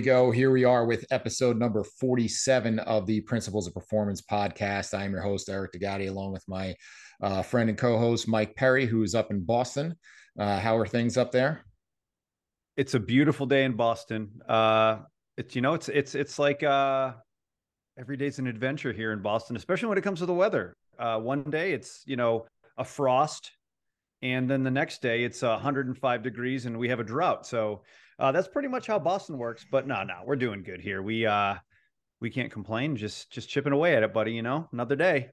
Go. Here we are with episode number 47 of the Principles of Performance podcast. I am your host, Eric D'Agati, along with my uh, friend and co host, Mike Perry, who is up in Boston. Uh, how are things up there? It's a beautiful day in Boston. Uh, it's, you know, it's, it's, it's like uh, every day's an adventure here in Boston, especially when it comes to the weather. Uh, one day it's, you know, a frost. And then the next day it's 105 degrees and we have a drought. So, uh, that's pretty much how Boston works. But no, no, we're doing good here. We uh we can't complain. Just just chipping away at it, buddy. You know, another day.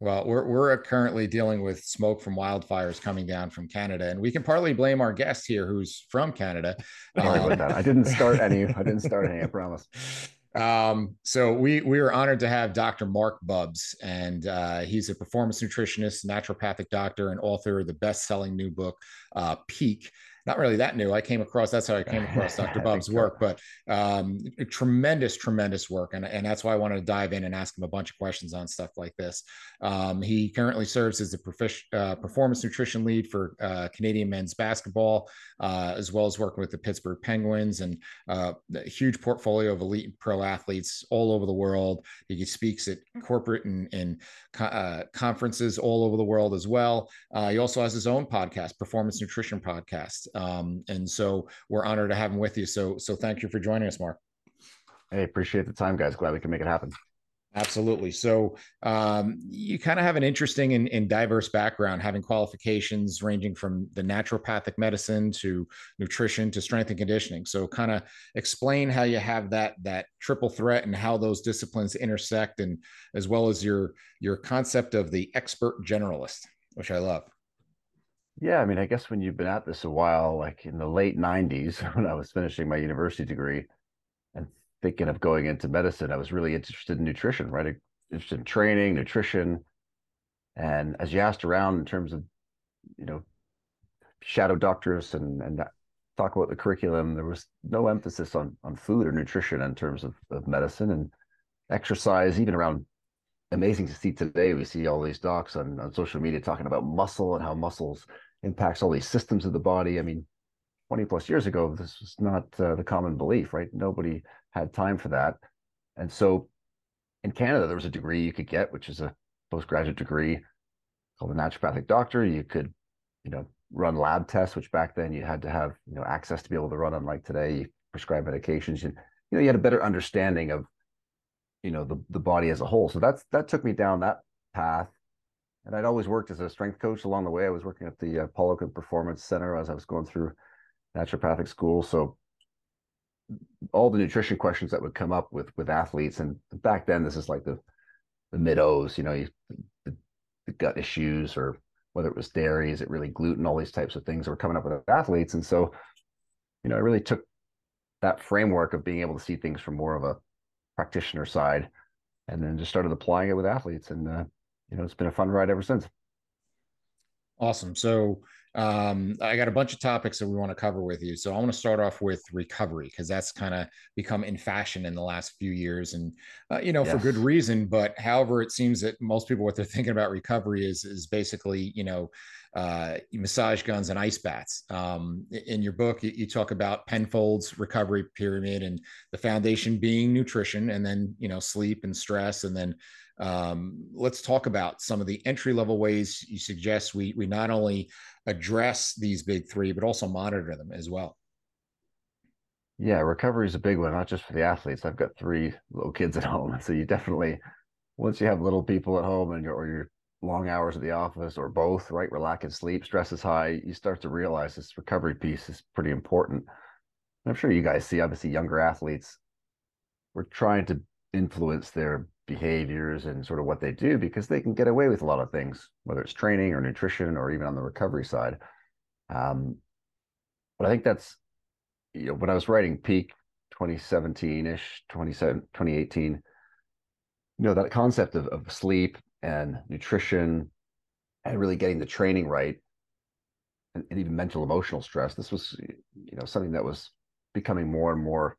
Well, we're we're currently dealing with smoke from wildfires coming down from Canada, and we can partly blame our guest here, who's from Canada. Sorry um, about that. I didn't start any. I didn't start any. I promise. Um, so we we are honored to have Dr. Marc Bubbs, and uh, he's a performance nutritionist, naturopathic doctor, and author of the best-selling new book, uh, Peak not really that new. I came across that's how I came across Dr. Bubbs' work, but um, tremendous, tremendous work, and and that's why I wanted to dive in and ask him a bunch of questions on stuff like this. Um, he currently serves as the profish, uh, performance nutrition lead for uh, Canadian men's basketball, uh, as well as working with the Pittsburgh Penguins and uh, a huge portfolio of elite pro athletes all over the world. He speaks at corporate and, and uh, conferences all over the world as well. Uh, he also has his own podcast, Performance Nutrition Podcast. Um, and so we're honored to have him with you. So, so thank you for joining us, Marc. Hey, appreciate the time, guys. Glad we can make it happen. Absolutely. So um, you kind of have an interesting and, and, diverse background, having qualifications ranging from the naturopathic medicine to nutrition to strength and conditioning. So kind of explain how you have that that triple threat and how those disciplines intersect, and as well as your your concept of the expert generalist, which I love. Yeah, I mean, I guess when you've been at this a while, like in the late 90s, when I was finishing my university degree and thinking of going into medicine, I was really interested in nutrition, right? Interested in training, nutrition. And as you asked around in terms of, you know, shadow doctors and, and talk about the curriculum, there was no emphasis on, on food or nutrition in terms of, of medicine and exercise, even around amazing to see today. We see all these docs on, on social media talking about muscle and how muscles impacts all these systems of the body. I mean, 20 plus years ago, this was not uh, the common belief, right? Nobody had time for that. And so in Canada, there was a degree you could get, which is a postgraduate degree called a naturopathic doctor. You could, you know, run lab tests, which back then you had to have, you know, access to be able to run. Unlike today, you prescribe medications. And, you know, you had a better understanding of, you know, the the body as a whole. So that's that took me down that path and I'd always worked as a strength coach along the way. I was working at the uh, Performance Center as I was going through naturopathic school. So all the nutrition questions that would come up with with athletes, and back then this is like the the mid O's, you know, you, the, the, gut issues or whether it was dairy, is it really gluten, all these types of things that were coming up with athletes. And so, you know, I really took that framework of being able to see things from more of a practitioner side and then just started applying it with athletes and uh, you know, it's been a fun ride ever since. Awesome. So um, I got a bunch of topics that we want to cover with you. So I want to start off with recovery because that's kind of become in fashion in the last few years, and uh, you know yes. for good reason. But however, it seems that most people what they're thinking about recovery is is basically you know uh, massage guns and ice baths. Um, in your book, you, you, talk about Penfold's recovery pyramid and the foundation being nutrition, and then you know sleep and stress, and then um, let's talk about some of the entry level ways you suggest we we not only address these big three but also monitor them as well. Yeah, recovery is a big one, not just for the athletes. I've got three little kids at home, so you definitely once you have little people at home and your or your long hours at the office or both, right? Relax and sleep, stress is high. You start to realize this recovery piece is pretty important. I'm sure you guys see, obviously, younger athletes. We're trying to influence their behaviors and sort of what they do because they can get away with a lot of things, whether it's training or nutrition or even on the recovery side. Um, but I think that's, you know, when I was writing peak 2017 ish, 2018, you know, that concept of, of sleep and nutrition and really getting the training right and, and even mental emotional stress, this was, you know, something that was becoming more and more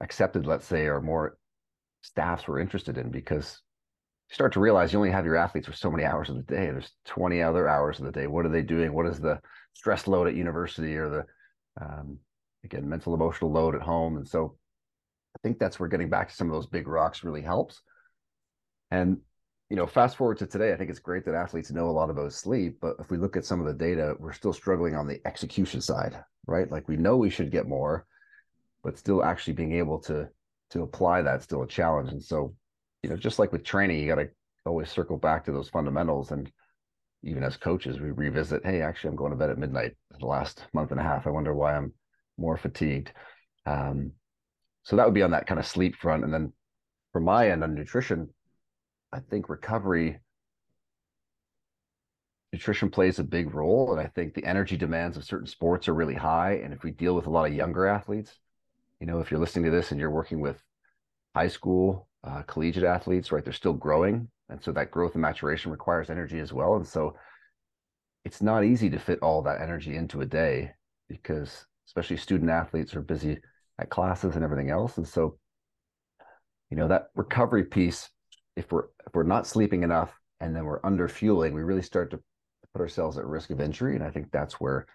accepted, let's say, or more staffs were interested in because you start to realize you only have your athletes for so many hours of the day. There's 20 other hours of the day. What are they doing? What is the stress load at university or the, um, again, mental emotional load at home? And so I think that's where getting back to some of those big rocks really helps. And, you know, fast forward to today, I think it's great that athletes know a lot about sleep. But if we look at some of the data, we're still struggling on the execution side, right? Like we know we should get more, but still actually being able to to apply that's still a challenge. And so, you know, just like with training, you got to always circle back to those fundamentals. And even as coaches, we revisit, hey, actually, I'm going to bed at midnight the last month and a half. I wonder why I'm more fatigued. Um, so that would be on that kind of sleep front. And then for my end on nutrition, I think recovery, nutrition plays a big role. And I think the energy demands of certain sports are really high. And if we deal with a lot of younger athletes, you know, if you're listening to this and you're working with high school, uh, collegiate athletes, right, they're still growing. And so that growth and maturation requires energy as well. And so it's not easy to fit all that energy into a day because especially student athletes are busy at classes and everything else. And so, you know, that recovery piece, if we're if we're not sleeping enough and then we're under fueling, we really start to put ourselves at risk of injury. And I think that's where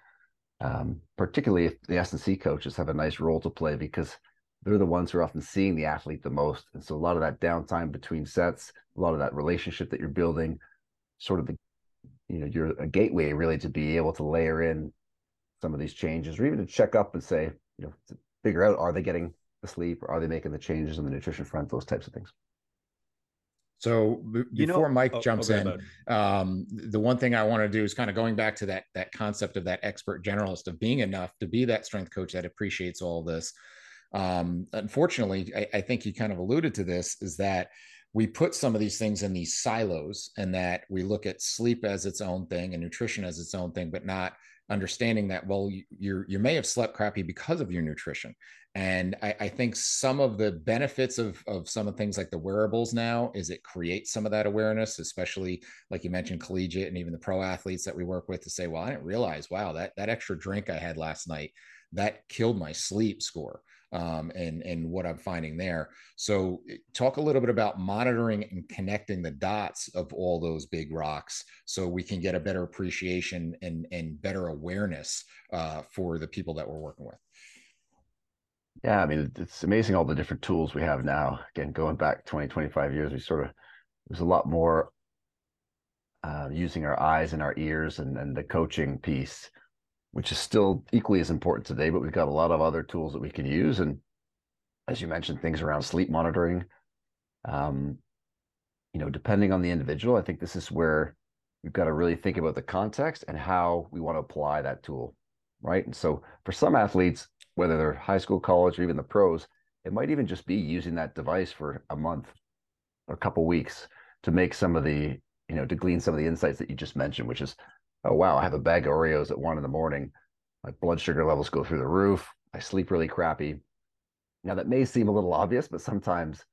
um, particularly if the S&C coaches have a nice role to play because they're the ones who are often seeing the athlete the most. And so a lot of that downtime between sets, a lot of that relationship that you're building, sort of the, you know, you're a gateway really to be able to layer in some of these changes or even to check up and say, you know, figure out, are they getting the sleep or are they making the changes on the nutrition front, those types of things. So b- you before know, Mike oh, jumps okay, in, um, the one thing I want to do is kind of going back to that that concept of that expert generalist of being enough to be that strength coach that appreciates all this. Um, unfortunately, I, I think you kind of alluded to this is that we put some of these things in these silos and that we look at sleep as its own thing and nutrition as its own thing, but not understanding that well you you may have slept crappy because of your nutrition. And I, I, think some of the benefits of of some of things like the wearables now is it creates some of that awareness especially like you mentioned collegiate and even the pro athletes that we work with to say well i didn't realize wow that that extra drink i had last night that killed my sleep score um, and and what I'm finding there. So eh, talk a little bit about monitoring and connecting the dots of all those big rocks, so we can get a better appreciation and and better awareness uh, for the people that we're working with. Yeah, I mean it's amazing all the different tools we have now. Again, going back 20, 25 years, we sort of there's a lot more uh, using our eyes and our ears and, and the coaching piece which is still equally as important today, but we've got a lot of other tools that we can use. And as you mentioned, things around sleep monitoring. Um, you know, depending on the individual, I think this is where we've got to really think about the context and how we want to apply that tool. Right. And so for some athletes, whether they're high school, college, or even the pros, it might even just be using that device for a month or a couple weeks to make some of the, you know, to glean some of the insights that you just mentioned, which is oh wow, I have a bag of Oreos at one in the morning. My blood sugar levels go through the roof. I sleep really crappy. Now that may seem a little obvious, but sometimes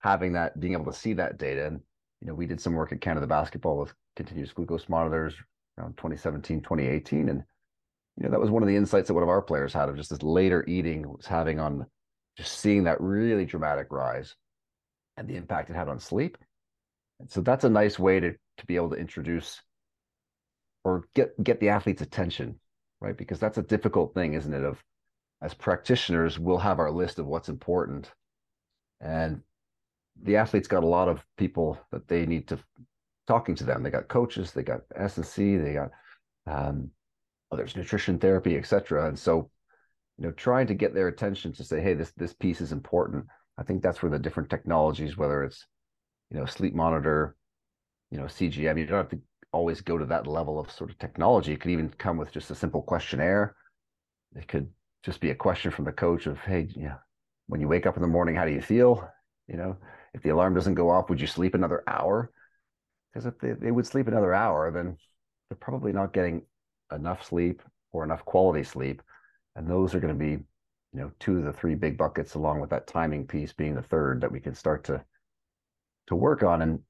having that, being able to see that data, and you know, we did some work at Canada Basketball with continuous glucose monitors around 2017, 2018, and you know that was one of the insights that one of our players had of just this later eating was having on just seeing that really dramatic rise and the impact it had on sleep. And so that's a nice way to to be able to introduce or get get the athlete's attention, right? Because that's a difficult thing, isn't it? Of as practitioners, we'll have our list of what's important, and the athletes got a lot of people that they need to talking to them. They got coaches, they got S and C, they got um, oh, there's nutrition therapy, etc. And so, you know, trying to get their attention to say, hey, this this piece is important. I think that's where the different technologies, whether it's, you know, sleep monitor, you know, CGM, you don't have to always go to that level of sort of technology. It could even come with just a simple questionnaire. It could just be a question from the coach of, hey, yeah, when you wake up in the morning, how do you feel? You know, if the alarm doesn't go off, would you sleep another hour? Because if they, they would sleep another hour, then they're probably not getting enough sleep or enough quality sleep. And those are going to be, you know, two of the three big buckets, along with that timing piece being the third that we can start to to work on. And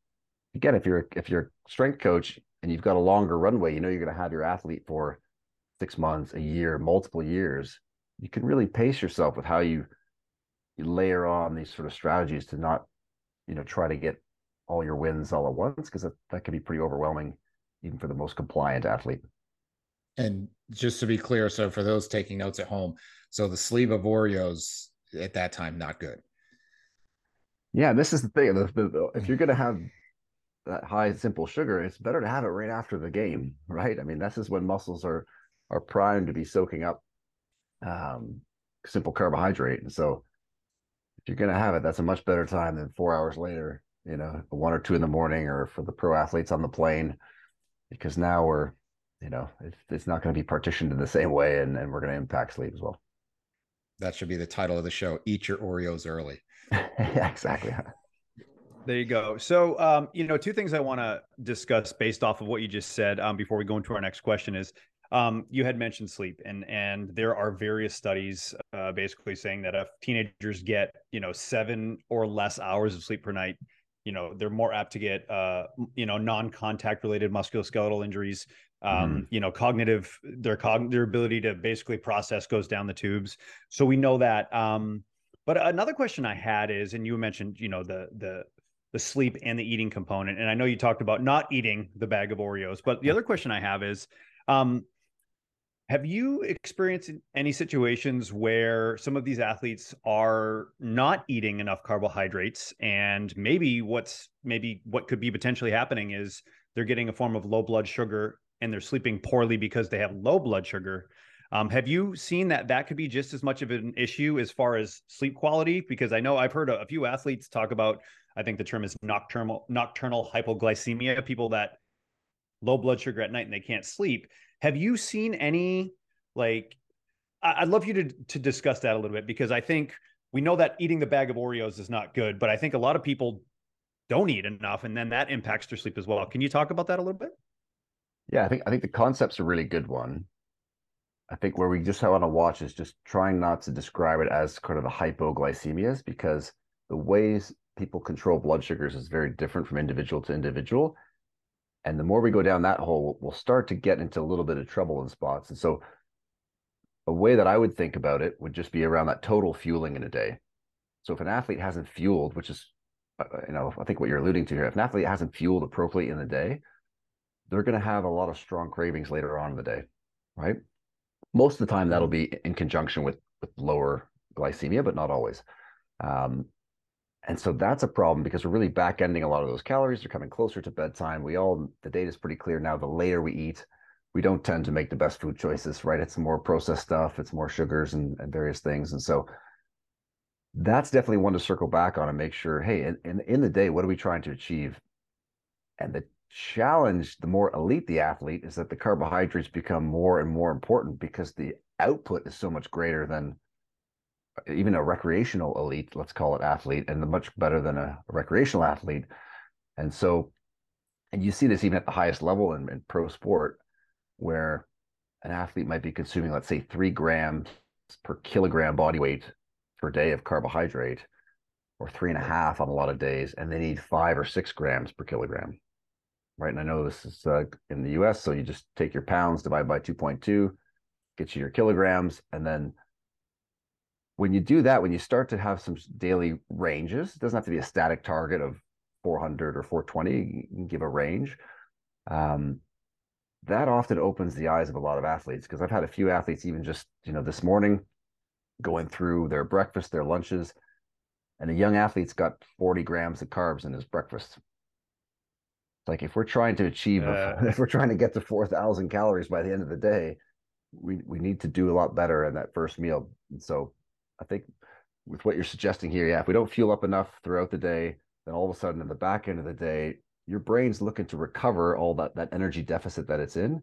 again, if you're if you're a strength coach and you've got a longer runway, you know you're going to have your athlete for six months, a year, multiple years. You can really pace yourself with how you you layer on these sort of strategies to not, you know, try to get all your wins all at once because that, that can be pretty overwhelming even for the most compliant athlete. And just to be clear, so for those taking notes at home, so the sleeve of Oreos at that time not good. Yeah, this is the thing. The, the, if you're going to have that high simple sugar, it's better to have it right after the game, right? I mean, this is when muscles are are primed to be soaking up um, simple carbohydrate, and so if you're going to have it, that's a much better time than four hours later. You know, one or two in the morning, or for the pro athletes on the plane, because now we're you know, it's, it's not going to be partitioned in the same way, and, and we're going to impact sleep as well. That should be the title of the show. Eat your Oreos early. yeah, exactly. There you go. So, um, you know, two things I want to discuss based off of what you just said um, before we go into our next question is um, you had mentioned sleep, and and there are various studies uh, basically saying that if teenagers get you know seven or less hours of sleep per night, you know they're more apt to get uh, you know non-contact related musculoskeletal injuries um mm. you know cognitive their cog their ability to basically process goes down the tubes so we know that um but another question i had is and you mentioned you know the the the sleep and the eating component and i know you talked about not eating the bag of oreos but the other question i have is um have you experienced any situations where some of these athletes are not eating enough carbohydrates and maybe what's maybe what could be potentially happening is they're getting a form of low blood sugar and they're sleeping poorly because they have low blood sugar. Um, have you seen that that could be just as much of an issue as far as sleep quality? Because I know I've heard a, a few athletes talk about, I think the term is nocturnal nocturnal hypoglycemia, people that low blood sugar at night and they can't sleep. Have you seen any like? I'd love you to to discuss that a little bit because I think we know that eating the bag of Oreos is not good, but I think a lot of people don't eat enough, and then that impacts their sleep as well. Can you talk about that a little bit? Yeah, I think I think the concept's a really good one. I think where we just want to watch is just trying not to describe it as kind of the hypoglycemias because the ways people control blood sugars is very different from individual to individual. And the more we go down that hole, we'll start to get into a little bit of trouble in spots. And so a way that I would think about it would just be around that total fueling in a day. So if an athlete hasn't fueled, which is, uh, you know, I think what you're alluding to here, if an athlete hasn't fueled appropriately in the day, they're going to have a lot of strong cravings later on in the day, right? Most of the time, that'll be in conjunction with with lower glycemia, but not always. Um, and so that's a problem because we're really back ending a lot of those calories. They're coming closer to bedtime. We all the data is pretty clear now. The later we eat, we don't tend to make the best food choices, right? It's more processed stuff, it's more sugars and, and various things. And so that's definitely one to circle back on and make sure, hey, in, in, in the day, what are we trying to achieve? And the challenge, the more elite the athlete, is that the carbohydrates become more and more important because the output is so much greater than even a recreational elite, let's call it athlete, and much better than a, recreational athlete. And so, and you see this even at the highest level in, in pro sport, where an athlete might be consuming, let's say, three grams per kilogram body weight per day of carbohydrate, or three and a half on a lot of days, and they need five or six grams per kilogram right? And I know this is uh, in the US, so you just take your pounds, divide by 2.2, get you your kilograms. And then when you do that, when you start to have some daily ranges, it doesn't have to be a static target of 400 or 420, you can give a range. Um, that often opens the eyes of a lot of athletes because I've had a few athletes, even just, you know, this morning going through their breakfast, their lunches, and a young athlete's got 40 grams of carbs in his breakfast like if we're trying to achieve, a, if we're trying to get to 4,000 calories by the end of the day, we we need to do a lot better in that first meal. And so I think with what you're suggesting here, yeah, if we don't fuel up enough throughout the day, then all of a sudden in the back end of the day, your brain's looking to recover all that that energy deficit that it's in.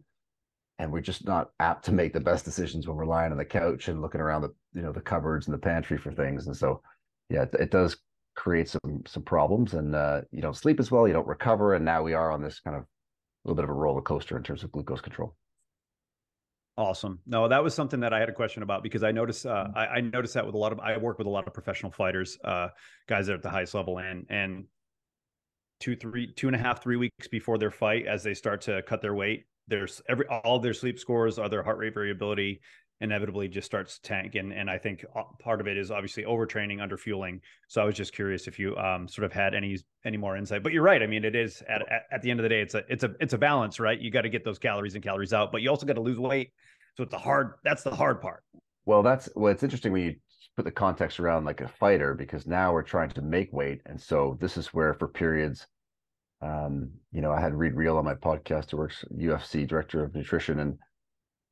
And we're just not apt to make the best decisions when we're lying on the couch and looking around the you know the cupboards and the pantry for things. And so yeah, it, does create some some problems and uh, you don't sleep as well, you don't recover, and now we are on this kind of a little bit of a roller coaster in terms of glucose control. Awesome. No, that was something that I had a question about because I noticed uh, Mm. I, I noticed that with a lot of I work with a lot of professional fighters, uh, guys that are at the highest level, and and two, three, two and a half, three weeks before their fight, as they start to cut their weight, there's every all their sleep scores, are their heart rate variability, inevitably just starts to tank, and and I think uh, part of it is obviously overtraining, under fueling. So I was just curious if you um sort of had any any more insight. But you're right. I mean, it is at at, at the end of the day, it's a it's a it's a balance, right? You got to get those calories and calories out, but you also got to lose weight. So it's a hard. That's the hard part. Well, that's well, it's interesting when you put the context around like a fighter because now we're trying to make weight, and so this is where for periods, um, you know, I had Reid Reale on my podcast who works UFC director of nutrition, and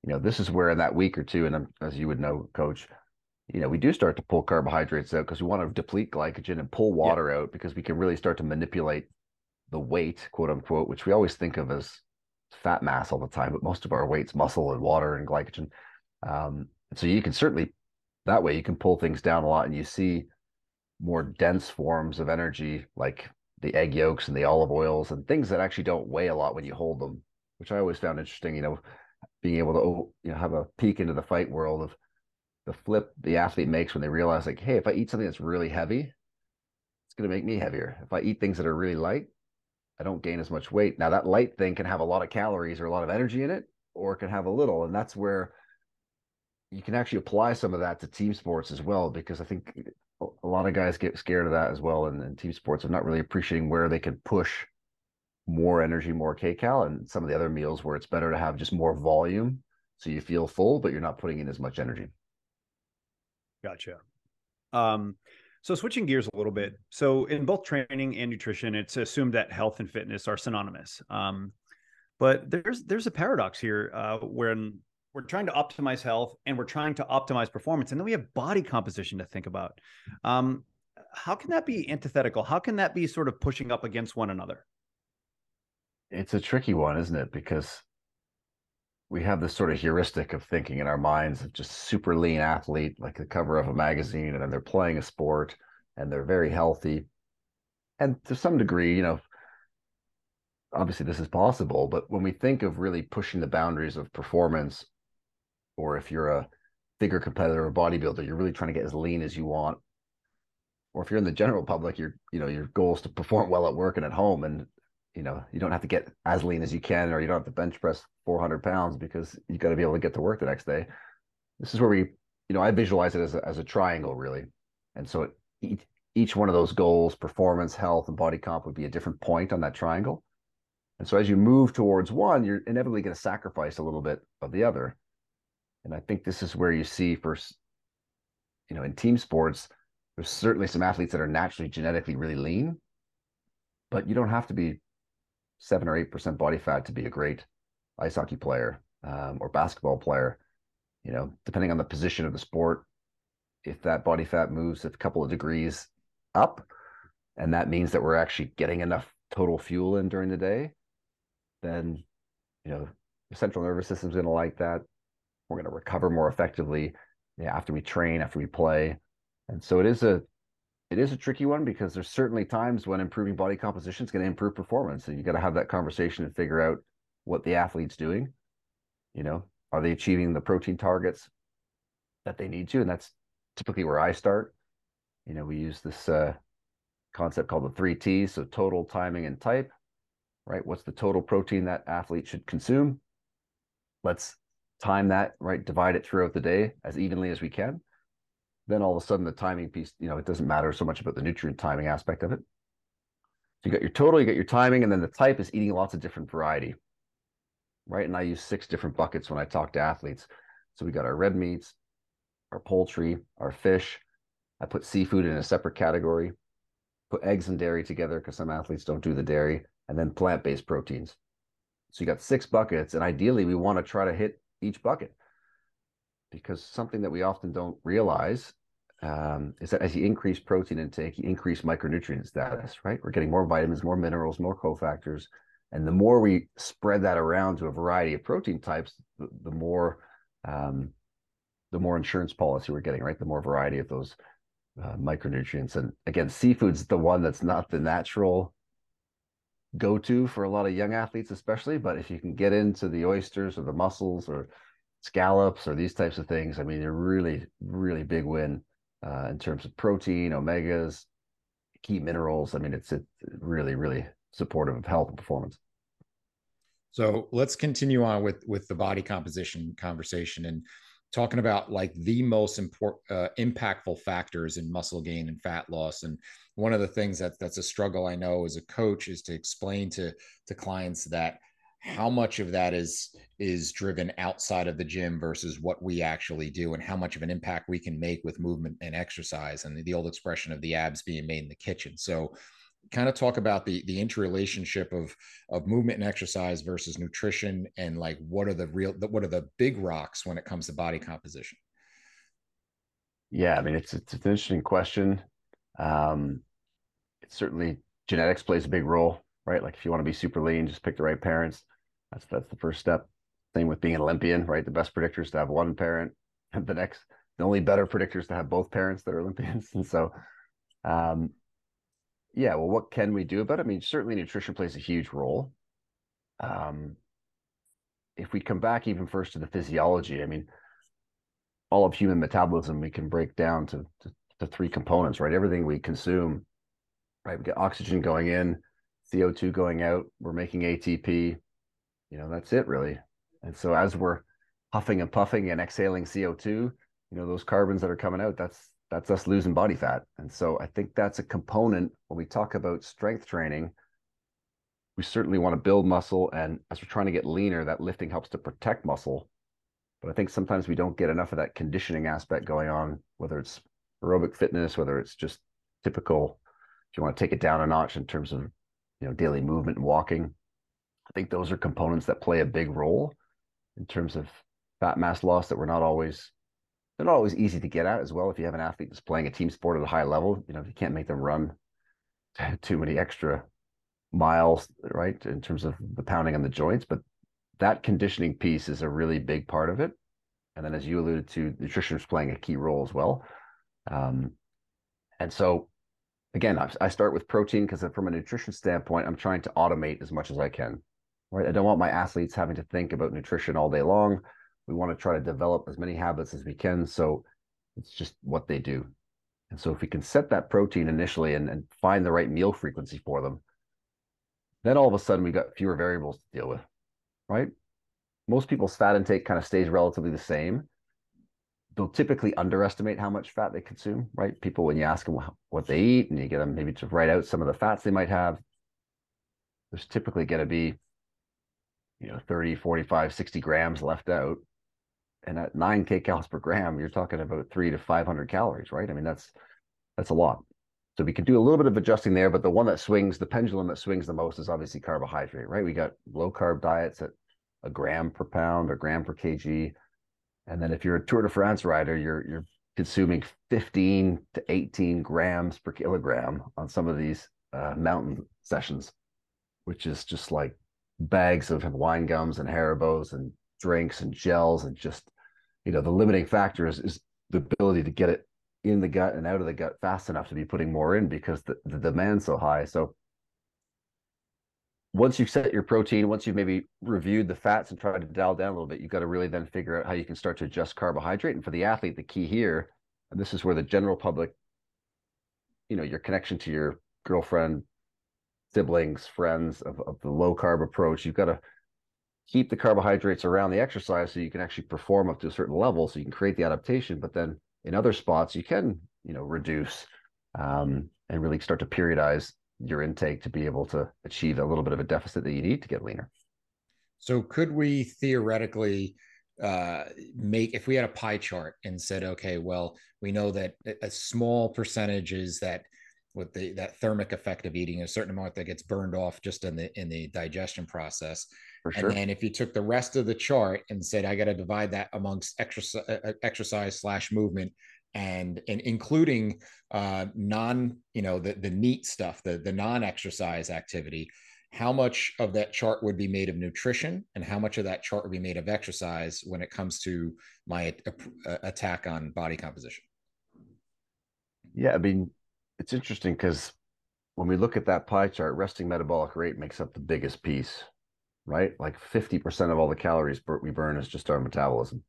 you know, this is where in that week or two, and as you would know, coach, you know, we do start to pull carbohydrates out because we want to deplete glycogen and pull water out because we can really start to manipulate the weight, quote unquote, which we always think of as fat mass all the time, but most of our weight's muscle and water and glycogen. Um, so you can certainly that way you can pull things down a lot and you see more dense forms of energy like the egg yolks and the olive oils and things that actually don't weigh a lot when you hold them, which I always found interesting, you know, being able to you know have a peek into the fight world of the flip the athlete makes when they realize like, hey, if I eat something that's really heavy, it's going to make me heavier. If I eat things that are really light, I don't gain as much weight. Now that light thing can have a lot of calories or a lot of energy in it, or it can have a little, and that's where you can actually apply some of that to team sports as well. Because I think a lot of guys get scared of that as well, and, and team sports are not really appreciating where they can push more energy, more kcal, and some of the other meals where it's better to have just more volume, so you feel full, but you're not putting in as much energy. Gotcha. Um, so switching gears a little bit. So in both training and nutrition, it's assumed that health and fitness are synonymous. Um, but there's there's a paradox here uh, when we're trying to optimize health and we're trying to optimize performance, and then we have body composition to think about. Um, how can that be antithetical? How can that be sort of pushing up against one another? It's a tricky one, isn't it? Because we have this sort of heuristic of thinking in our minds of just super lean athlete, like the cover of a magazine, and then they're playing a sport and they're very healthy. And to some degree, you know, obviously this is possible, but when we think of really pushing the boundaries of performance, or if you're a bigger competitor or bodybuilder, you're really trying to get as lean as you want. Or if you're in the general public, your you know, your goal is to perform well at work and at home. And you know, you don't have to get as lean as you can, or you don't have to bench press 400 pounds because you got to be able to get to work the next day. This is where we, you know, I visualize it as a, as a triangle really. And so each, each one of those goals, performance, health, and body comp would be a different point on that triangle. And so as you move towards one, you're inevitably going to sacrifice a little bit of the other. And I think this is where you see first, you know, in team sports, there's certainly some athletes that are naturally genetically really lean, but you don't have to be seven or eight percent body fat to be a great ice hockey player um, or basketball player. You know, depending on the position of the sport, if that body fat moves a couple of degrees up, and that means that we're actually getting enough total fuel in during the day, then you know the central nervous system's going to like that. We're going to recover more effectively after we train, after we play, and so it is a it is a tricky one because there's certainly times when improving body composition is going to improve performance, and you got to have that conversation and figure out what the athlete's doing. You know, are they achieving the protein targets that they need to? And that's typically where I start. You know, we use this uh, concept called the three T's, so total, timing, and type. Right? What's the total protein that athlete should consume? Let's time that right, divide it throughout the day as evenly as we can then all of a sudden the timing piece, you know, it doesn't matter so much about the nutrient timing aspect of it. So you got your total, you got your timing, and then the type is eating lots of different variety. Right. And I use six different buckets when I talk to athletes. So we got our red meats, our poultry, our fish. I put seafood in a separate category, put eggs and dairy together because some athletes don't do the dairy, and then plant-based proteins. So you got six buckets, and ideally we want to try to hit each bucket. Because something that we often don't realize um, is that as you increase protein intake, you increase micronutrient status, right? We're getting more vitamins, more minerals, more cofactors. And the more we spread that around to a variety of protein types, the, the more um, the more insurance policy we're getting, right? The more variety of those uh, micronutrients. And again, seafood's the one that's not the natural go to for a lot of young athletes, especially. But if you can get into the oysters or the mussels or scallops or these types of things, I mean, they're really, really big win uh, in terms of protein, omegas, key minerals. I mean, it's, it's really, really supportive of health and performance. So let's continue on with with the body composition conversation and talking about like the most important uh, impactful factors in muscle gain and fat loss and one of the things that that's a struggle i know as a coach is to explain to to clients that how much of that is is driven outside of the gym versus what we actually do and how much of an impact we can make with movement and exercise and the, old expression of the abs being made in the kitchen. So kind of talk about the the interrelationship of of movement and exercise versus nutrition and like what are the real what are the big rocks when it comes to body composition? Yeah i mean it's it's an interesting question. Um it's certainly genetics plays a big role right? Like if you want to be super lean just pick the right parents that's that's the first step same with being an olympian right the best predictors to have one parent and the next the only better predictors to have both parents that are olympians and so um yeah, well, what can we do about it? I mean, certainly nutrition plays a huge role. Um, if we come back even first to the physiology, I mean, all of human metabolism we can break down to, to, to three components, right? Everything we consume, right? We get oxygen going in, CO2 going out, we're making ATP, you know, that's it really. And so as we're huffing and puffing and exhaling CO2, you know, those carbons that are coming out, that's that's us losing body fat. And so I think that's a component when we talk about strength training. We certainly want to build muscle. And as we're trying to get leaner, that lifting helps to protect muscle. But I think sometimes we don't get enough of that conditioning aspect going on, whether it's aerobic fitness, whether it's just typical, if you want to take it down a notch in terms of, you know, daily movement and walking. I think those are components that play a big role in terms of fat mass loss that we're not always they're not always easy to get at as well. If you have an athlete that's playing a team sport at a high level, you know, if you can't make them run too many extra miles, right? In terms of the pounding on the joints, but that conditioning piece is a really big part of it. And then, as you alluded to, nutrition is playing a key role as well. Um, and so, again, I, I start with protein because from a nutrition standpoint, I'm trying to automate as much as I can. Right? I don't want my athletes having to think about nutrition all day long. We want to try to develop as many habits as we can so it's just what they do. And so if we can set that protein initially and, and find the right meal frequency for them then all of a sudden we've got fewer variables to deal with right? Most people's fat intake kind of stays relatively the same. They'll typically underestimate how much fat they consume right? People when you ask them what they eat and you get them maybe to write out some of the fats they might have there's typically going to be you know 30 45 60 grams left out and at nine kcals per gram, you're talking about three to 500 calories, right? I mean, that's that's a lot. So we can do a little bit of adjusting there, but the one that swings, the pendulum that swings the most is obviously carbohydrate, right? We got low carb diets at a gram per pound or gram per kg. And then if you're a Tour de France rider, you're you're consuming 15 to 18 grams per kilogram on some of these uh, mountain sessions, which is just like bags of wine gums and Haribos and drinks and gels and just you know the limiting factor is, is the ability to get it in the gut and out of the gut fast enough to be putting more in because the, the demand's so high. So once you've set your protein once you've maybe reviewed the fats and tried to dial down a little bit you've got to really then figure out how you can start to adjust carbohydrate. And for the athlete the key here and this is where the general public you know your connection to your girlfriend siblings friends of, of the low carb approach you've got to keep the carbohydrates around the exercise so you can actually perform up to a certain level so you can create the adaptation but then in other spots you can you know reduce um, and really start to periodize your intake to be able to achieve a little bit of a deficit that you need to get leaner. So could we theoretically uh, make if we had a pie chart and said okay well we know that a small percentage is that with the that thermic effect of eating a certain amount that gets burned off just in the in the digestion process. For sure. And then if you took the rest of the chart and said, I got to divide that amongst exercise, uh, uh, exercise slash movement and and including uh, non, you know, the the neat stuff, the the non exercise activity, how much of that chart would be made of nutrition and how much of that chart would be made of exercise when it comes to my attack on body composition? Yeah, I mean, it's interesting because when we look at that pie chart, resting metabolic rate makes up the biggest piece, right? Like 50% of all the calories we burn is just our metabolism.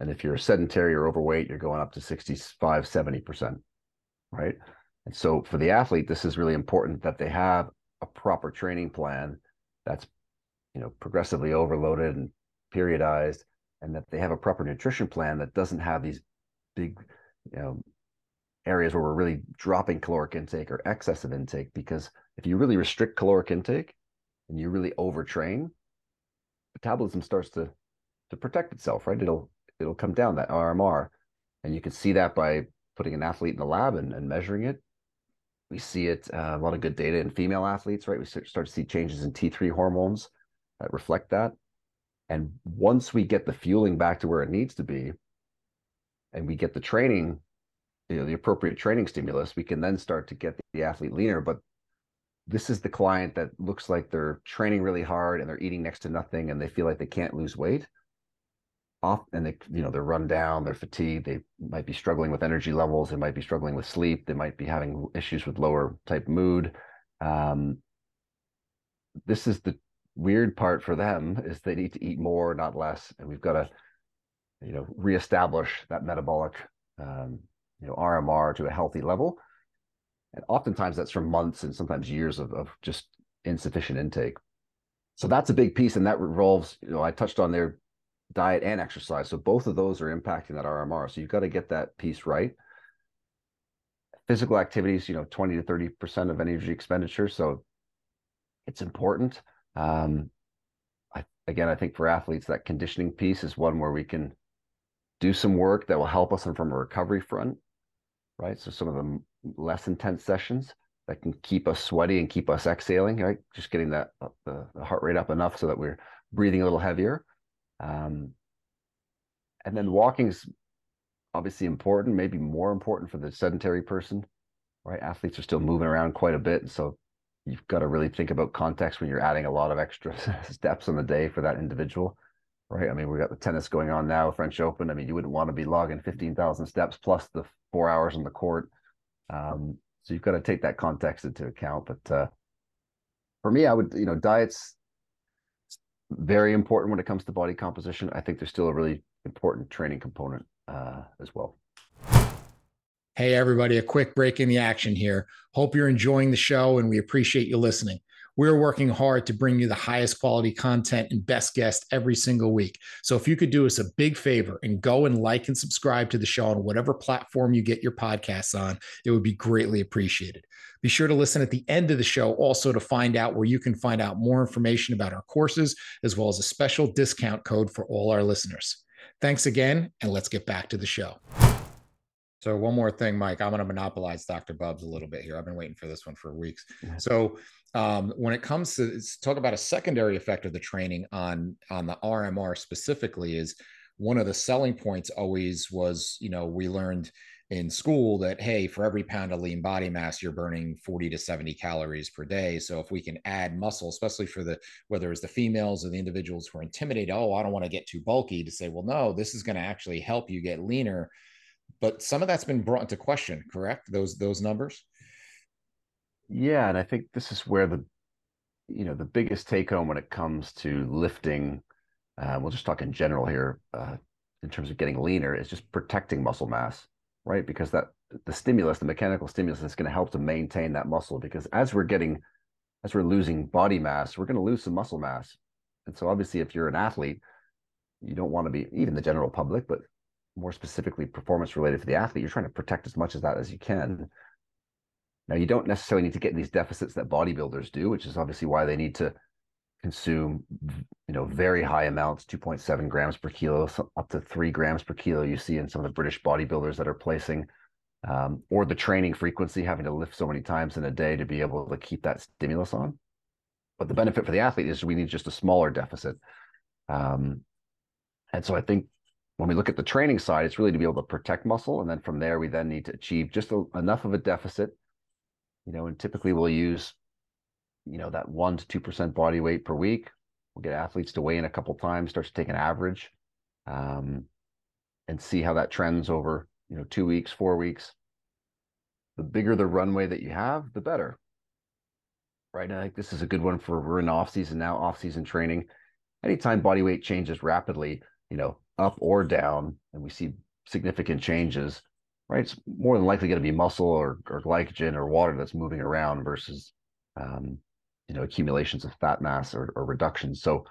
And if you're sedentary or overweight, you're going up to 65, 70%, right? And so for the athlete, this is really important that they have a proper training plan that's, you know, progressively overloaded and periodized, and that they have a proper nutrition plan that doesn't have these big, you know, areas where we're really dropping caloric intake or excessive intake because if you really restrict caloric intake and you really overtrain metabolism starts to to protect itself right? It'll it'll come down that rmr and you can see that by putting an athlete in the lab and, and measuring it. We see it uh, a lot of good data in female athletes right? We start to see changes in t3 hormones that reflect that. And once we get the fueling back to where it needs to be and we get the training you know the appropriate training stimulus, we can then start to get the athlete leaner. But this is the client that looks like they're training really hard and they're eating next to nothing and they feel like they can't lose weight. Off and they, you know, they're run down, they're fatigued, they might be struggling with energy levels, they might be struggling with sleep, they might be having issues with lower type mood. Um, this is the weird part for them is they need to eat more, not less, and we've got to, you know, reestablish that metabolic um, you know RMR to a healthy level. And oftentimes that's from months and sometimes years of, of just insufficient intake. So that's a big piece, and that revolves. You know, I touched on their diet and exercise, so both of those are impacting that RMR. So you've got to get that piece right. Physical activities, you know, twenty to thirty percent of energy expenditure, so it's important. Um, I, again, I think for athletes, that conditioning piece is one where we can do some work that will help us from a recovery front right? So some of the less intense sessions that can keep us sweaty and keep us exhaling, right? Just getting that uh, the, the heart rate up enough so that we're breathing a little heavier. Um, and then walking is obviously important, maybe more important for the sedentary person, right? Athletes are still moving around quite a bit, so you've got to really think about context when you're adding a lot of extra steps in the day for that individual right? I mean, we got the tennis going on now, French Open. I mean, you wouldn't want to be logging 15,000 steps plus the four hours on the court. Um, so you've got to take that context into account. But uh, for me, I would, you know, diets very important when it comes to body composition. I think there's still a really important training component uh, as well. Hey, everybody, a quick break in the action here. Hope you're enjoying the show and we appreciate you listening. We're working hard to bring you the highest quality content and best guests every single week. So if you could do us a big favor and go and like and subscribe to the show on whatever platform you get your podcasts on, it would be greatly appreciated. Be sure to listen at the end of the show also to find out where you can find out more information about our courses, as well as a special discount code for all our listeners. Thanks again, and let's get back to the show. So one more thing, Mike, I'm going to monopolize Dr. Bubbs a little bit here. I've been waiting for this one for weeks. So um, when it comes to talk about a secondary effect of the training on on the RMR specifically is one of the selling points always was you know we learned in school that hey for every pound of lean body mass you're burning 40 to 70 calories per day. So if we can add muscle especially for the whether it's the females or the individuals who are intimidated oh i don't want to get too bulky to say well no this is going to actually help you get leaner. But some of that's been brought into question correct? Those those numbers yeah, and I think this is where the you know the biggest take home when it comes to lifting. Uh, we'll just talk in general here uh, in terms of getting leaner is just protecting muscle mass, right? Because that the stimulus, the mechanical stimulus, is going to help to maintain that muscle. Because as we're getting, as we're losing body mass, we're going to lose some muscle mass. And so, obviously, if you're an athlete, you don't want to be even the general public, but more specifically performance related for the athlete. You're trying to protect as much of that as you can. Now, you don't necessarily need to get these deficits that bodybuilders do, which is obviously why they need to consume, you know, very high amounts, 2.7 grams per kilo, up to three grams per kilo. You see in some of the British bodybuilders that are placing um, or the training frequency, having to lift so many times in a day to be able to keep that stimulus on. But the benefit for the athlete is we need just a smaller deficit. Um, and so I think when we look at the training side, it's really to be able to protect muscle. And then from there, we then need to achieve just a, enough of a deficit, you know, and typically we'll use, you know, that one to 2% body weight per week. We'll get athletes to weigh in a couple times, start to take an average um, and see how that trends over, you know, two weeks, four weeks. The bigger the runway that you have, the better. Right. And I think this is a good one for we're in off season now, off season training. Anytime body weight changes rapidly, you know, up or down, and we see significant changes, right? It's more than likely going to be muscle or, or glycogen or water that's moving around versus, um, you know, accumulations of fat mass or, or reductions. So,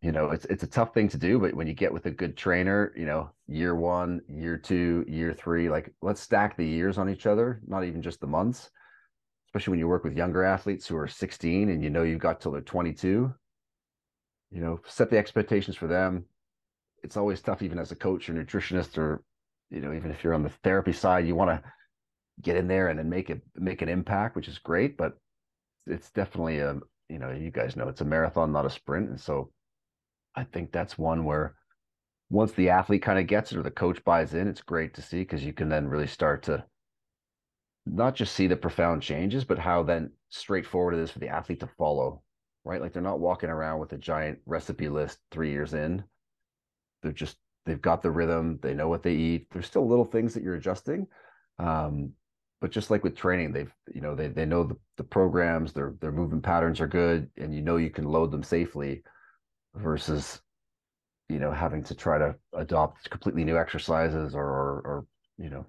you know, it's it's a tough thing to do, but when you get with a good trainer, you know, year one, year two, year three, like let's stack the years on each other, not even just the months. Especially when you work with younger athletes who are 16 and you know you've got till they're 22, you know, set the expectations for them, it's always tough, even as a coach or nutritionist, or you know, even if you're on the therapy side, you want to get in there and then make it make an impact, which is great. But it's definitely a you know, you guys know it's a marathon, not a sprint, and so I think that's one where once the athlete kind of gets it or the coach buys in, it's great to see because you can then really start to not just see the profound changes, but how then straightforward it is for the athlete to follow, right? Like they're not walking around with a giant recipe list three years in they're just they've got the rhythm they know what they eat there's still little things that you're adjusting um, but just like with training they've you know they, they know the, the programs their their movement patterns are good and you know you can load them safely versus you know having to try to adopt completely new exercises or or, or you know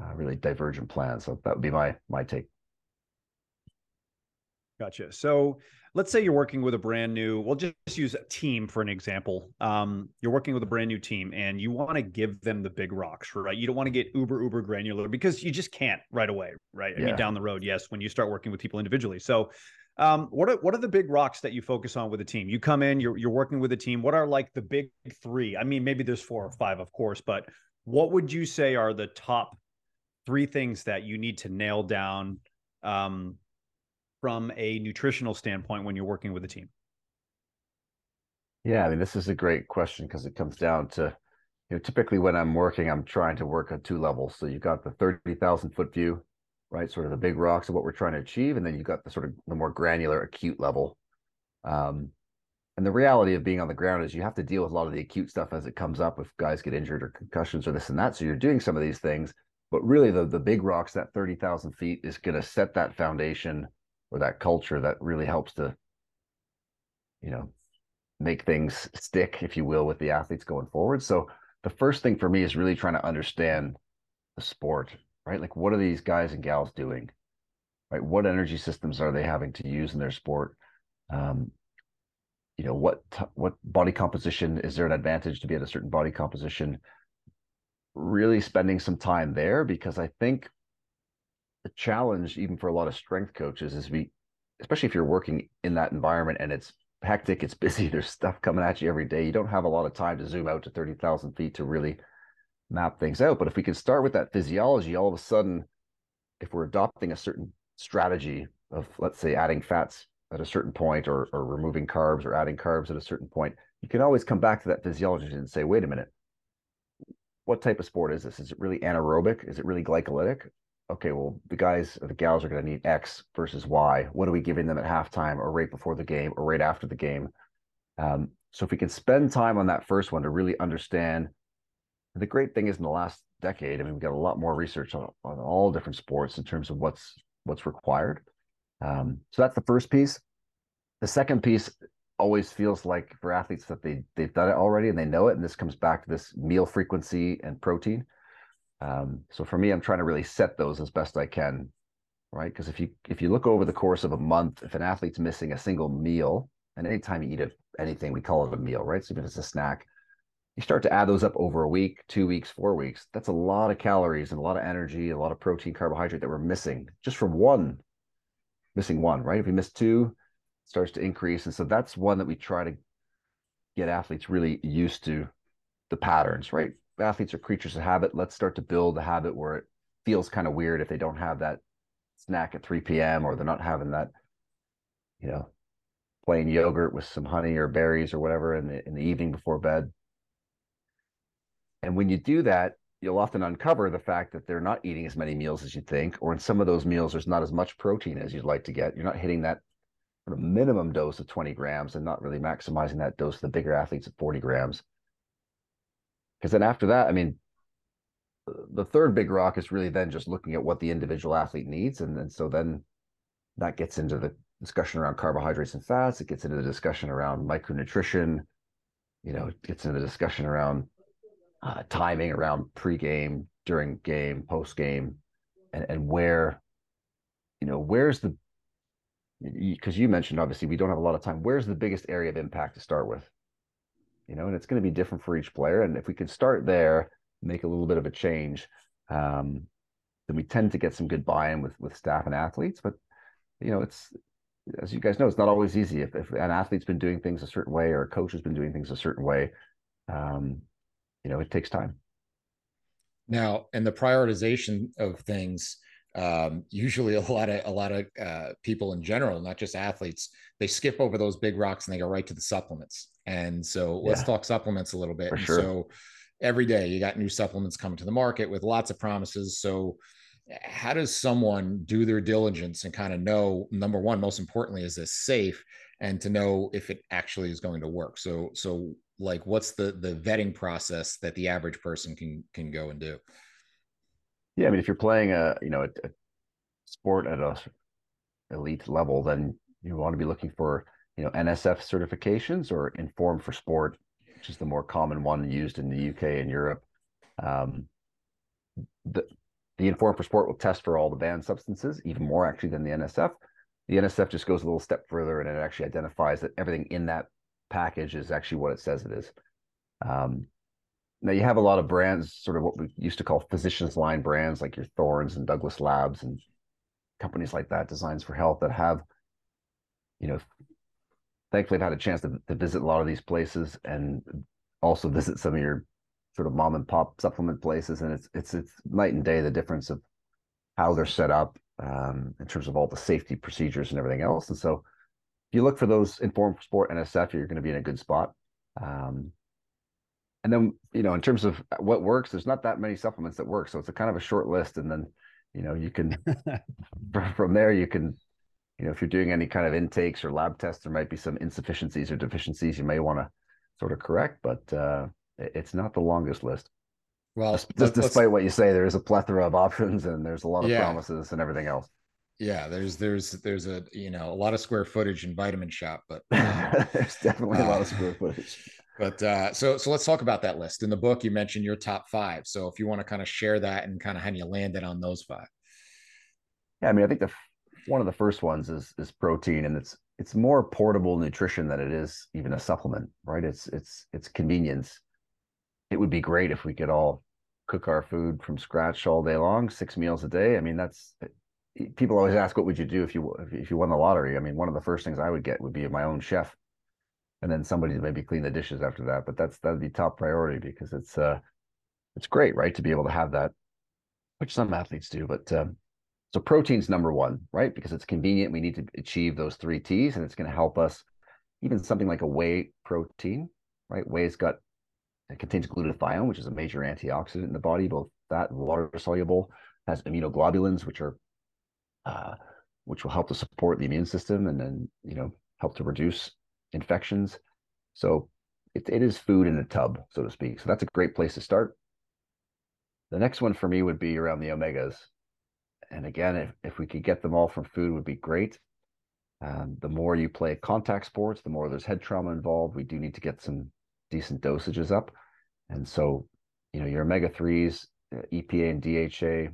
uh, really divergent plans. So that would be my my take. Gotcha. So let's say you're working with a brand new we'll just use a team for an example. Um, you're working with a brand new team and you want to give them the big rocks right? You don't want to get uber uber granular because you just can't right away right? I mean down the road yes when you start working with people individually. So um, what are what are the big rocks that you focus on with a team? You come in you're, you're working with a team. What are like the big three? I mean maybe there's four or five of course but what would you say are the top three things that you need to nail down um, from a nutritional standpoint when you're working with a team? Yeah, I mean, this is a great question because it comes down to, you know, typically when I'm working, I'm trying to work at two levels. So you've got the 30,000 foot view, right? Sort of the big rocks of what we're trying to achieve. And then you've got the sort of the more granular acute level. Um, and the reality of being on the ground is you have to deal with a lot of the acute stuff as it comes up if guys get injured or concussions or this and that. So you're doing some of these things, but really the, the big rocks, that 30,000 feet is going to set that foundation or that culture that really helps to you know make things stick if you will with the athletes going forward. So the first thing for me is really trying to understand the sport right? Like what are these guys and gals doing? Right? What energy systems are they having to use in their sport? Um, you know what what body composition is there an advantage to be at a certain body composition? Really spending some time there because i think the challenge even for a lot of strength coaches is we especially if you're working in that environment and it's hectic it's busy there's stuff coming at you every day you don't have a lot of time to zoom out to 30,000 feet to really map things out. But if we can start with that physiology all of a sudden if we're adopting a certain strategy of let's say adding fats at a certain point or, or removing carbs or adding carbs at a certain point you can always come back to that physiology and say wait a minute. What type of sport is this? Is it really anaerobic? Is it really glycolytic okay, well, the guys or the gals are going to need X versus Y. What are we giving them at halftime or right before the game or right after the game? Um, so if we can spend time on that first one to really understand, the great thing is in the last decade, I mean, we've got a lot more research on, on all different sports in terms of what's what's required. Um, so that's the first piece. The second piece always feels like for athletes that they they've done it already and they know it, and this comes back to this meal frequency and protein. Um, so for me, I'm trying to really set those as best I can, right? Because if you if you look over the course of a month, if an athlete's missing a single meal, and anytime you eat a, anything, we call it a meal, right? So if it's a snack, you start to add those up over a week, two weeks, four weeks. That's a lot of calories and a lot of energy, a lot of protein, carbohydrate that we're missing just from one, missing one, right? If we miss two, starts to increase, and so that's one that we try to get athletes really used to the patterns, right? Athletes are creatures of habit. Let's start to build a habit where it feels kind of weird if they don't have that snack at 3 p.m. or they're not having that, you know, plain yogurt with some honey or berries or whatever in the in the evening before bed. And when you do that, you'll often uncover the fact that they're not eating as many meals as you think, or in some of those meals, there's not as much protein as you'd like to get. You're not hitting that sort of minimum dose of 20 grams and not really maximizing that dose of the bigger athletes at 40 grams. Because then after that, I mean, the third big rock is really then just looking at what the individual athlete needs. And then so then that gets into the discussion around carbohydrates and fats. It gets into the discussion around micronutrition. You know, it gets into the discussion around uh, timing around pre-game, during game, post-game, and, and where, you know, where's the because you mentioned obviously we don't have a lot of time. Where's the biggest area of impact to start with? You know, and it's going to be different for each player. And if we could start there, make a little bit of a change, um, then we tend to get some good buy-in with with staff and athletes. But you know, it's as you guys know, it's not always easy. If, if an athlete's been doing things a certain way or a coach has been doing things a certain way, um, you know, it takes time. Now, in the prioritization of things, um, usually a lot of a lot of uh, people in general, not just athletes, they skip over those big rocks and they go right to the supplements. And so let's talk supplements a little bit. Sure. so every day you got new supplements coming to the market with lots of promises. So how does someone do their diligence and kind of know number one, most importantly, is this safe and to know if it actually is going to work? So so like what's the the vetting process that the average person can can go and do? Yeah, I mean, if you're playing a you know a, a sport at a elite level, then you want to be looking for you know NSF certifications or Inform for Sport, which is the more common one used in the UK and Europe. Um, the the Inform for Sport will test for all the banned substances, even more actually than the NSF. The NSF just goes a little step further and it actually identifies that everything in that package is actually what it says it is. Um, now you have a lot of brands, sort of what we used to call physicians line brands, like your Thornes and Douglas Labs and companies like that, Designs for Health, that have, you know, thankfully I've had a chance to, to visit a lot of these places and also visit some of your sort of mom and pop supplement places, and it's it's it's night and day the difference of how they're set up um, in terms of all the safety procedures and everything else. And so if you look for those Inform for Sport NSF, you're going to be in a good spot. Um, and then, you know, in terms of what works, there's not that many supplements that work. So it's a kind of a short list. And then, you know, you can, from there, you can, you know, if you're doing any kind of intakes or lab tests, there might be some insufficiencies or deficiencies you may want to sort of correct, but uh, it's not the longest list. Well, just despite what you say, there is a plethora of options and there's a lot of Yeah. promises and everything else. yeah, there's there's there's a you know a lot of square footage in Vitamin Shoppe, but um, there's definitely a lot of Uh, square footage. But uh, so so let's talk about that list. In the book, you mentioned your top five. So if you want to kind of share that and kind of how you landed on those five. Yeah, I mean, I think the one of the first ones is is protein, and it's it's more portable nutrition than it is even a supplement, right? It's it's it's convenience. It would be great if we could all cook our food from scratch all day long, six meals a day. I mean, that's people always ask, what would you do if you if you won the lottery? I mean, one of the first things I would get would be my own chef, and then somebody to maybe clean the dishes after that. But that's that'd be top priority because it's uh it's great, right, to be able to have that, which some athletes do, but. Um, so protein's number one, right? Because it's convenient. We need to achieve those three T's, and it's going to help us. Even something like a whey protein, right? Whey's got it contains glutathione, which is a major antioxidant in the body, both that water soluble. Has immunoglobulins, which are uh, which will help to support the immune system and then you know help to reduce infections. So it, it is food in a tub, so to speak. So that's a great place to start. The next one for me would be around the omegas and again, if, if we could get them all from food would be great. Um, the more you play contact sports, the more there's head trauma involved. We do need to get some decent dosages up. And so, you know, your omega 3s, uh, EPA and DHA,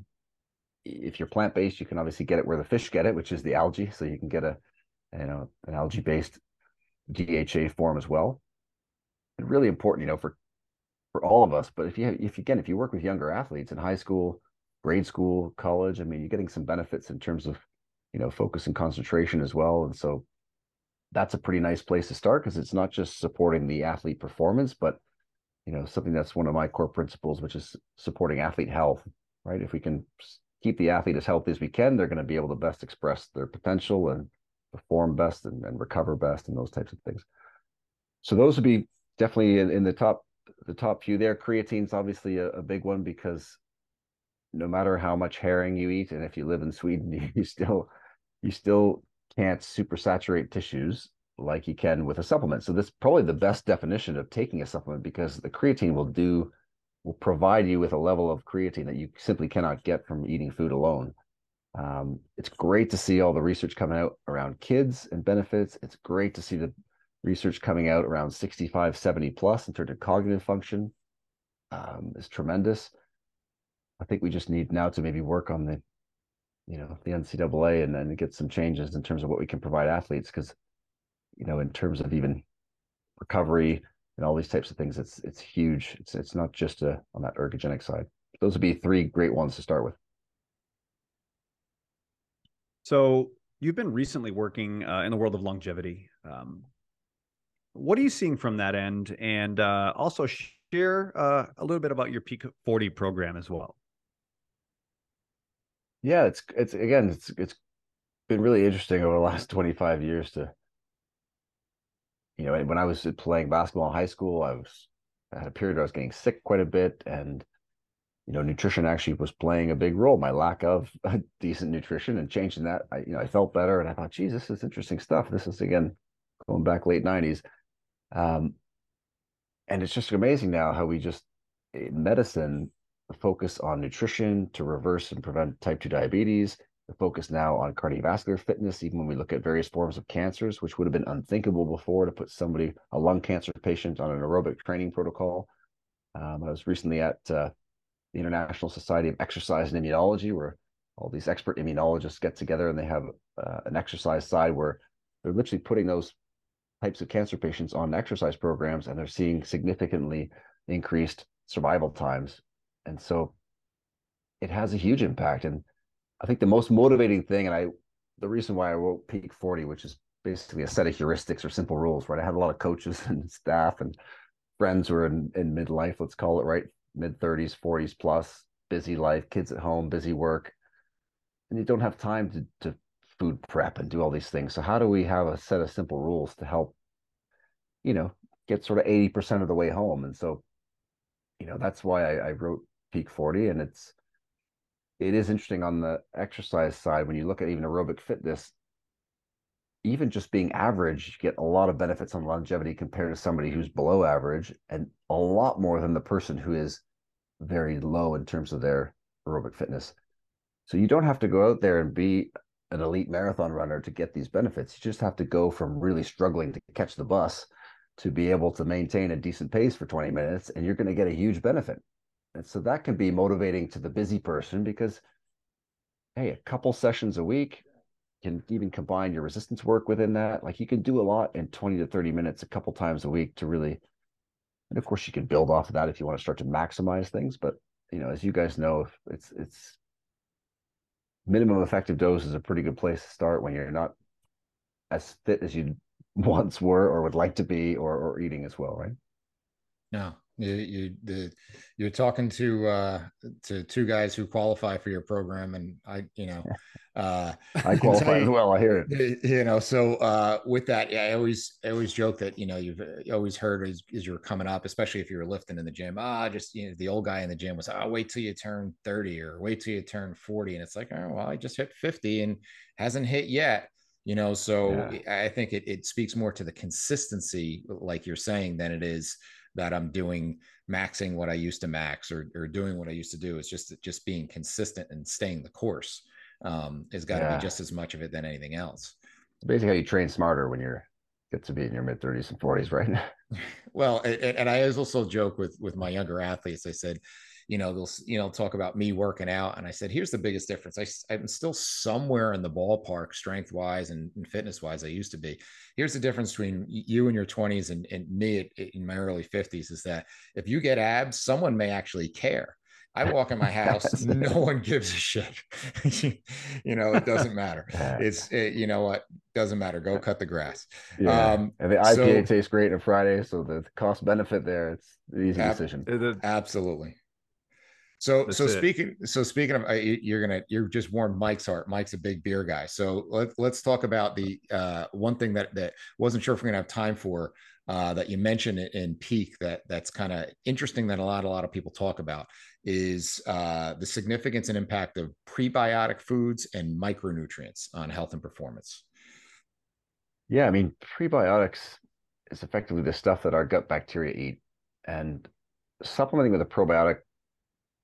if you're plant based, you can obviously get it where the fish get it, which is the algae. So you can get a, you know, an algae based DHA form as well. And really important, you know, for for all of us. But if you if again, if you work with younger athletes in high school, grade school, college. I mean, you're getting some benefits in terms of, you know, focus and concentration as well. And so that's a pretty nice place to start because it's not just supporting the athlete performance, but you know, something that's one of my core principles, which is supporting athlete health, right? If we can keep the athlete as healthy as we can, they're going to be able to best express their potential and perform best and, and recover best and those types of things. So those would be definitely in, in the top the top few there. Creatine's obviously a, a, big one because no matter how much herring you eat, and if you live in Sweden, you, still you still can't supersaturate tissues like you can with a supplement. So this is probably the best definition of taking a supplement because the creatine will do will provide you with a level of creatine that you simply cannot get from eating food alone. Um, it's great to see all the research coming out around kids and benefits. It's great to see the research coming out around 65, 70 plus in terms of cognitive function. Um, is tremendous. I think we just need now to maybe work on the, you know, the NCAA and then get some changes in terms of what we can provide athletes because you know, in terms of even recovery and all these types of things, it's it's huge. It's it's not just a, on that ergogenic side. Those would be three great ones to start with. So you've been recently working uh, in the world of longevity. Um, what are you seeing from that end? And uh, also share uh, a little bit about your Peak 40 program as well. Yeah, it's it's again, it's it's been really interesting over the last 25 years to you know, when I was playing basketball in high school, I was I had a period where I was getting sick quite a bit, and you know, nutrition actually was playing a big role. My lack of decent nutrition and changing that, I you know, I felt better, and I thought, geez, this is interesting stuff. This is again going back late '90s, um, and it's just amazing now how we just in medicine focus on nutrition to reverse and prevent type 2 diabetes the focus now on cardiovascular fitness, even when we look at various forms of cancers, which would have been unthinkable before to put somebody, a lung cancer patient, on an aerobic training protocol. Um, I was recently at uh, the International Society of Exercise and Immunology, where all these expert immunologists get together and they have uh, an exercise side where they're literally putting those types of cancer patients on exercise programs and they're seeing significantly increased survival times. And so it has a huge impact. And I think the most motivating thing, and I, the reason why I wrote Peak 40, which is basically a set of heuristics or simple rules, right? I had a lot of coaches and staff and friends who are in, in midlife, let's call it, right? Mid 30s, 40s plus, busy life, kids at home, busy work. And you don't have time to, to food prep and do all these things. So, how do we have a set of simple rules to help, you know, get sort of 80% of the way home? And so, you know, that's why I, I wrote Peak 40. And it's, it is interesting on the exercise side when you look at even aerobic fitness even just being average you get a lot of benefits on longevity compared to somebody who's below average and a lot more than the person who is very low in terms of their aerobic fitness. So you don't have to go out there and be an elite marathon runner to get these benefits. You just have to go from really struggling to catch the bus to be able to maintain a decent pace for 20 minutes and you're going to get a huge benefit. And so that can be motivating to the busy person because, hey, a couple sessions a week can even combine your resistance work within that. Like you can do a lot in 20 to 30 minutes a couple times a week to really, and of course you can build off of that if you want to start to maximize things. But you know, as you guys know, it's it's minimum effective dose is a pretty good place to start when you're not as fit as you once were or would like to be or or eating as well, right? No, you, you the, you're talking to uh, to two guys who qualify for your program, and I, you know, uh, I qualify as well. I hear it. You know, so uh, with that, yeah, I always I always joke that you know you've always heard as, as you're coming up, especially if you're lifting in the gym. Ah, just you know, the old guy in the gym was, oh, wait till you turn 30 or wait till you turn 40, and it's like, oh, well, I just hit 50 and hasn't hit yet you know so yeah. i think it, it speaks more to the consistency like you're saying than it is that I'm doing maxing what I used to max or, or doing what I used to do. It's just just being consistent and staying the course um, has got to yeah. be just as much of it than anything else. It's Basically, how you train smarter when you're get to be in your mid 30s and 40s, right? well, and, and I also joke with with my younger athletes. I said, you know, they'll, you know, talk about me working out. And I said, here's the biggest difference. I, I'm still somewhere in the ballpark, strength wise and, and fitness wise, I used to be. Here's the difference between you in your 20s and, and me in my early 50s is that if you get abs, someone may actually care. I walk in my house, no one gives a shit. you know, it doesn't matter. It's it, you know what doesn't matter. Go cut the grass. Yeah. Um, and the IPA so, tastes great on Friday, so the cost benefit there, it's an easy ab- decision. Absolutely. So That's so it. speaking so speaking of uh, you're gonna you're just warmed Mike's heart. Mike's a big beer guy. So let, let's talk about the uh, one thing that that wasn't sure if we're gonna have time for uh, that you mentioned in peak that that's kind of interesting that a lot a lot of people talk about is uh, the significance and impact of prebiotic foods and micronutrients on health and performance. Yeah, I mean prebiotics is effectively the stuff that our gut bacteria eat, and supplementing with a probiotic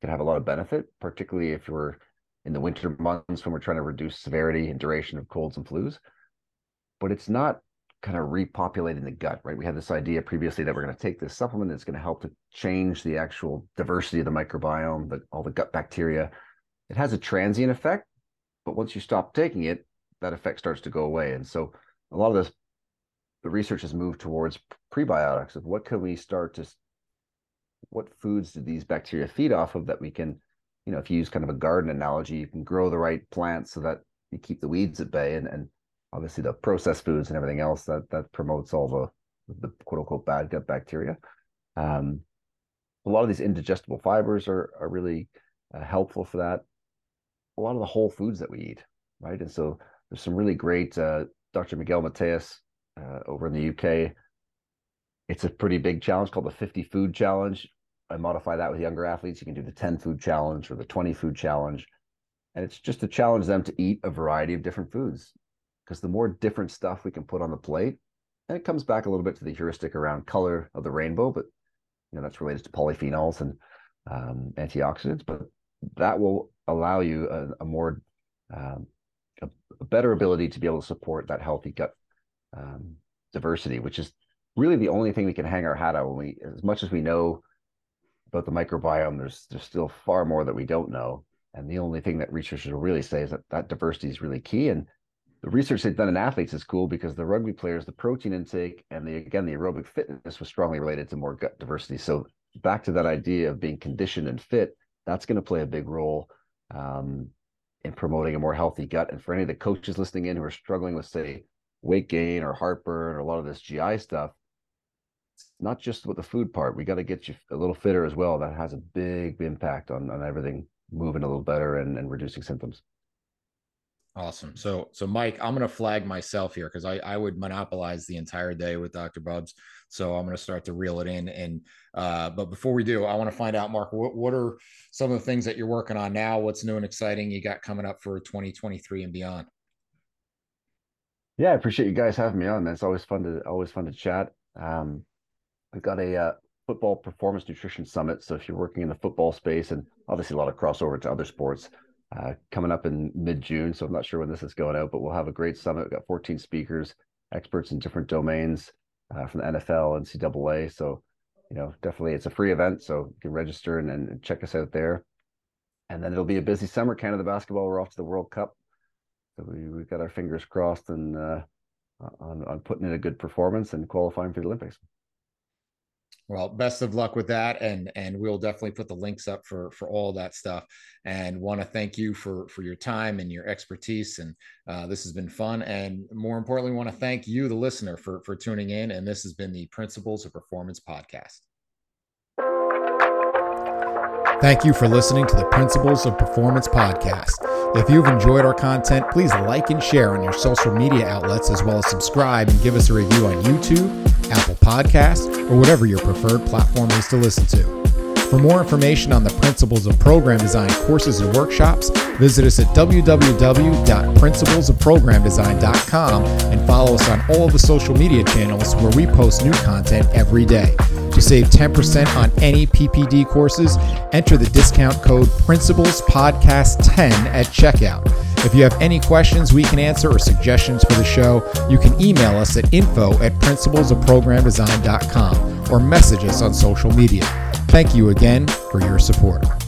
can have a lot of benefit, particularly if you're in the winter months when we're trying to reduce severity and duration of colds and flus. But it's not kind of repopulating the gut, right? We had this idea previously that we're going to take this supplement that's going to help to change the actual diversity of the microbiome, the, all the gut bacteria. It has a transient effect, but once you stop taking it, that effect starts to go away. And so a lot of this, the research has moved towards prebiotics of what can we start to what foods do these bacteria feed off of that we can, you know, if you use kind of a garden analogy, you can grow the right plants so that you keep the weeds at bay and, and obviously the processed foods and everything else that that promotes all the the quote unquote bad gut bacteria. Um, a lot of these indigestible fibers are are really uh, helpful for that. A lot of the whole foods that we eat, right? And so there's some really great. Uh, Dr. Miguel Mateas uh, over in the UK it's a pretty big challenge called the 50 food challenge. I modify that with younger athletes. You can do the 10 food challenge or the 20 food challenge. And it's just to challenge them to eat a variety of different foods. Because the more different stuff we can put on the plate, and it comes back a little bit to the heuristic around color of the rainbow, but you know that's related to polyphenols and um, antioxidants. But that will allow you a, a more um, a, a, better ability to be able to support that healthy gut um, diversity, which is really the only thing we can hang our hat on when we as much as we know about the microbiome there's there's still far more that we don't know. And the only thing that researchers will really say is that that diversity is really key. And the research they've done in athletes is cool because the rugby players the protein intake and the again the aerobic fitness was strongly related to more gut diversity. So back to that idea of being conditioned and fit that's going to play a big role um, in promoting a more healthy gut. And for any of the coaches listening in who are struggling with say weight gain or heartburn or a lot of this gi stuff not just with the food part. We got to get you a little fitter as well. That has a big impact on on everything moving a little better and, and reducing symptoms. Awesome. So, so Mike, I'm going to flag myself here because I, I would monopolize the entire day with Dr. Bubbs. So I'm going to start to reel it in. And, uh, but before we do, I want to find out, Marc, what, what are some of the things that you're working on now? What's new and exciting you got coming up for 2023 and beyond? Yeah, I appreciate you guys having me on. Man. It's always fun to, always fun to chat. Um, We've got a uh, football performance nutrition summit. So if you're working in the football space, and obviously a lot of crossover to other sports, uh, coming up in mid June. So I'm not sure when this is going out, but we'll have a great summit. We've got 14 speakers, experts in different domains uh, from the NFL and NCAA. So you know, definitely it's a free event, so you can register and, and check us out there. And then it'll be a busy summer. Canada basketball, we're off to the World Cup, so we we've got our fingers crossed and uh, on on putting in a good performance and qualifying for the Olympics. Well, best of luck with that, and and we'll definitely put the links up for for all that stuff. And want to thank you for for your time and your expertise. And uh, this has been fun. And more importantly, want to thank you, the listener, for for tuning in. And this has been the Principles of Performance podcast. Thank you for listening to the Principles of Performance podcast. If you've enjoyed our content, please like and share on your social media outlets, as well as subscribe and give us a review on YouTube Apple Podcasts, or whatever your preferred platform is to listen to. For more information on the principles of program design courses and workshops, visit us at www.principlesofprogramdesign.com and follow us on all of the social media channels where we post new content every day. Save 10% on any PPD courses, enter the discount code PRINCIPLESPODCAST10 at checkout. If you have any questions we can answer or suggestions for the show, you can email us at info at principlesofprogramdesign.com or message us on social media. Thank you again for your support.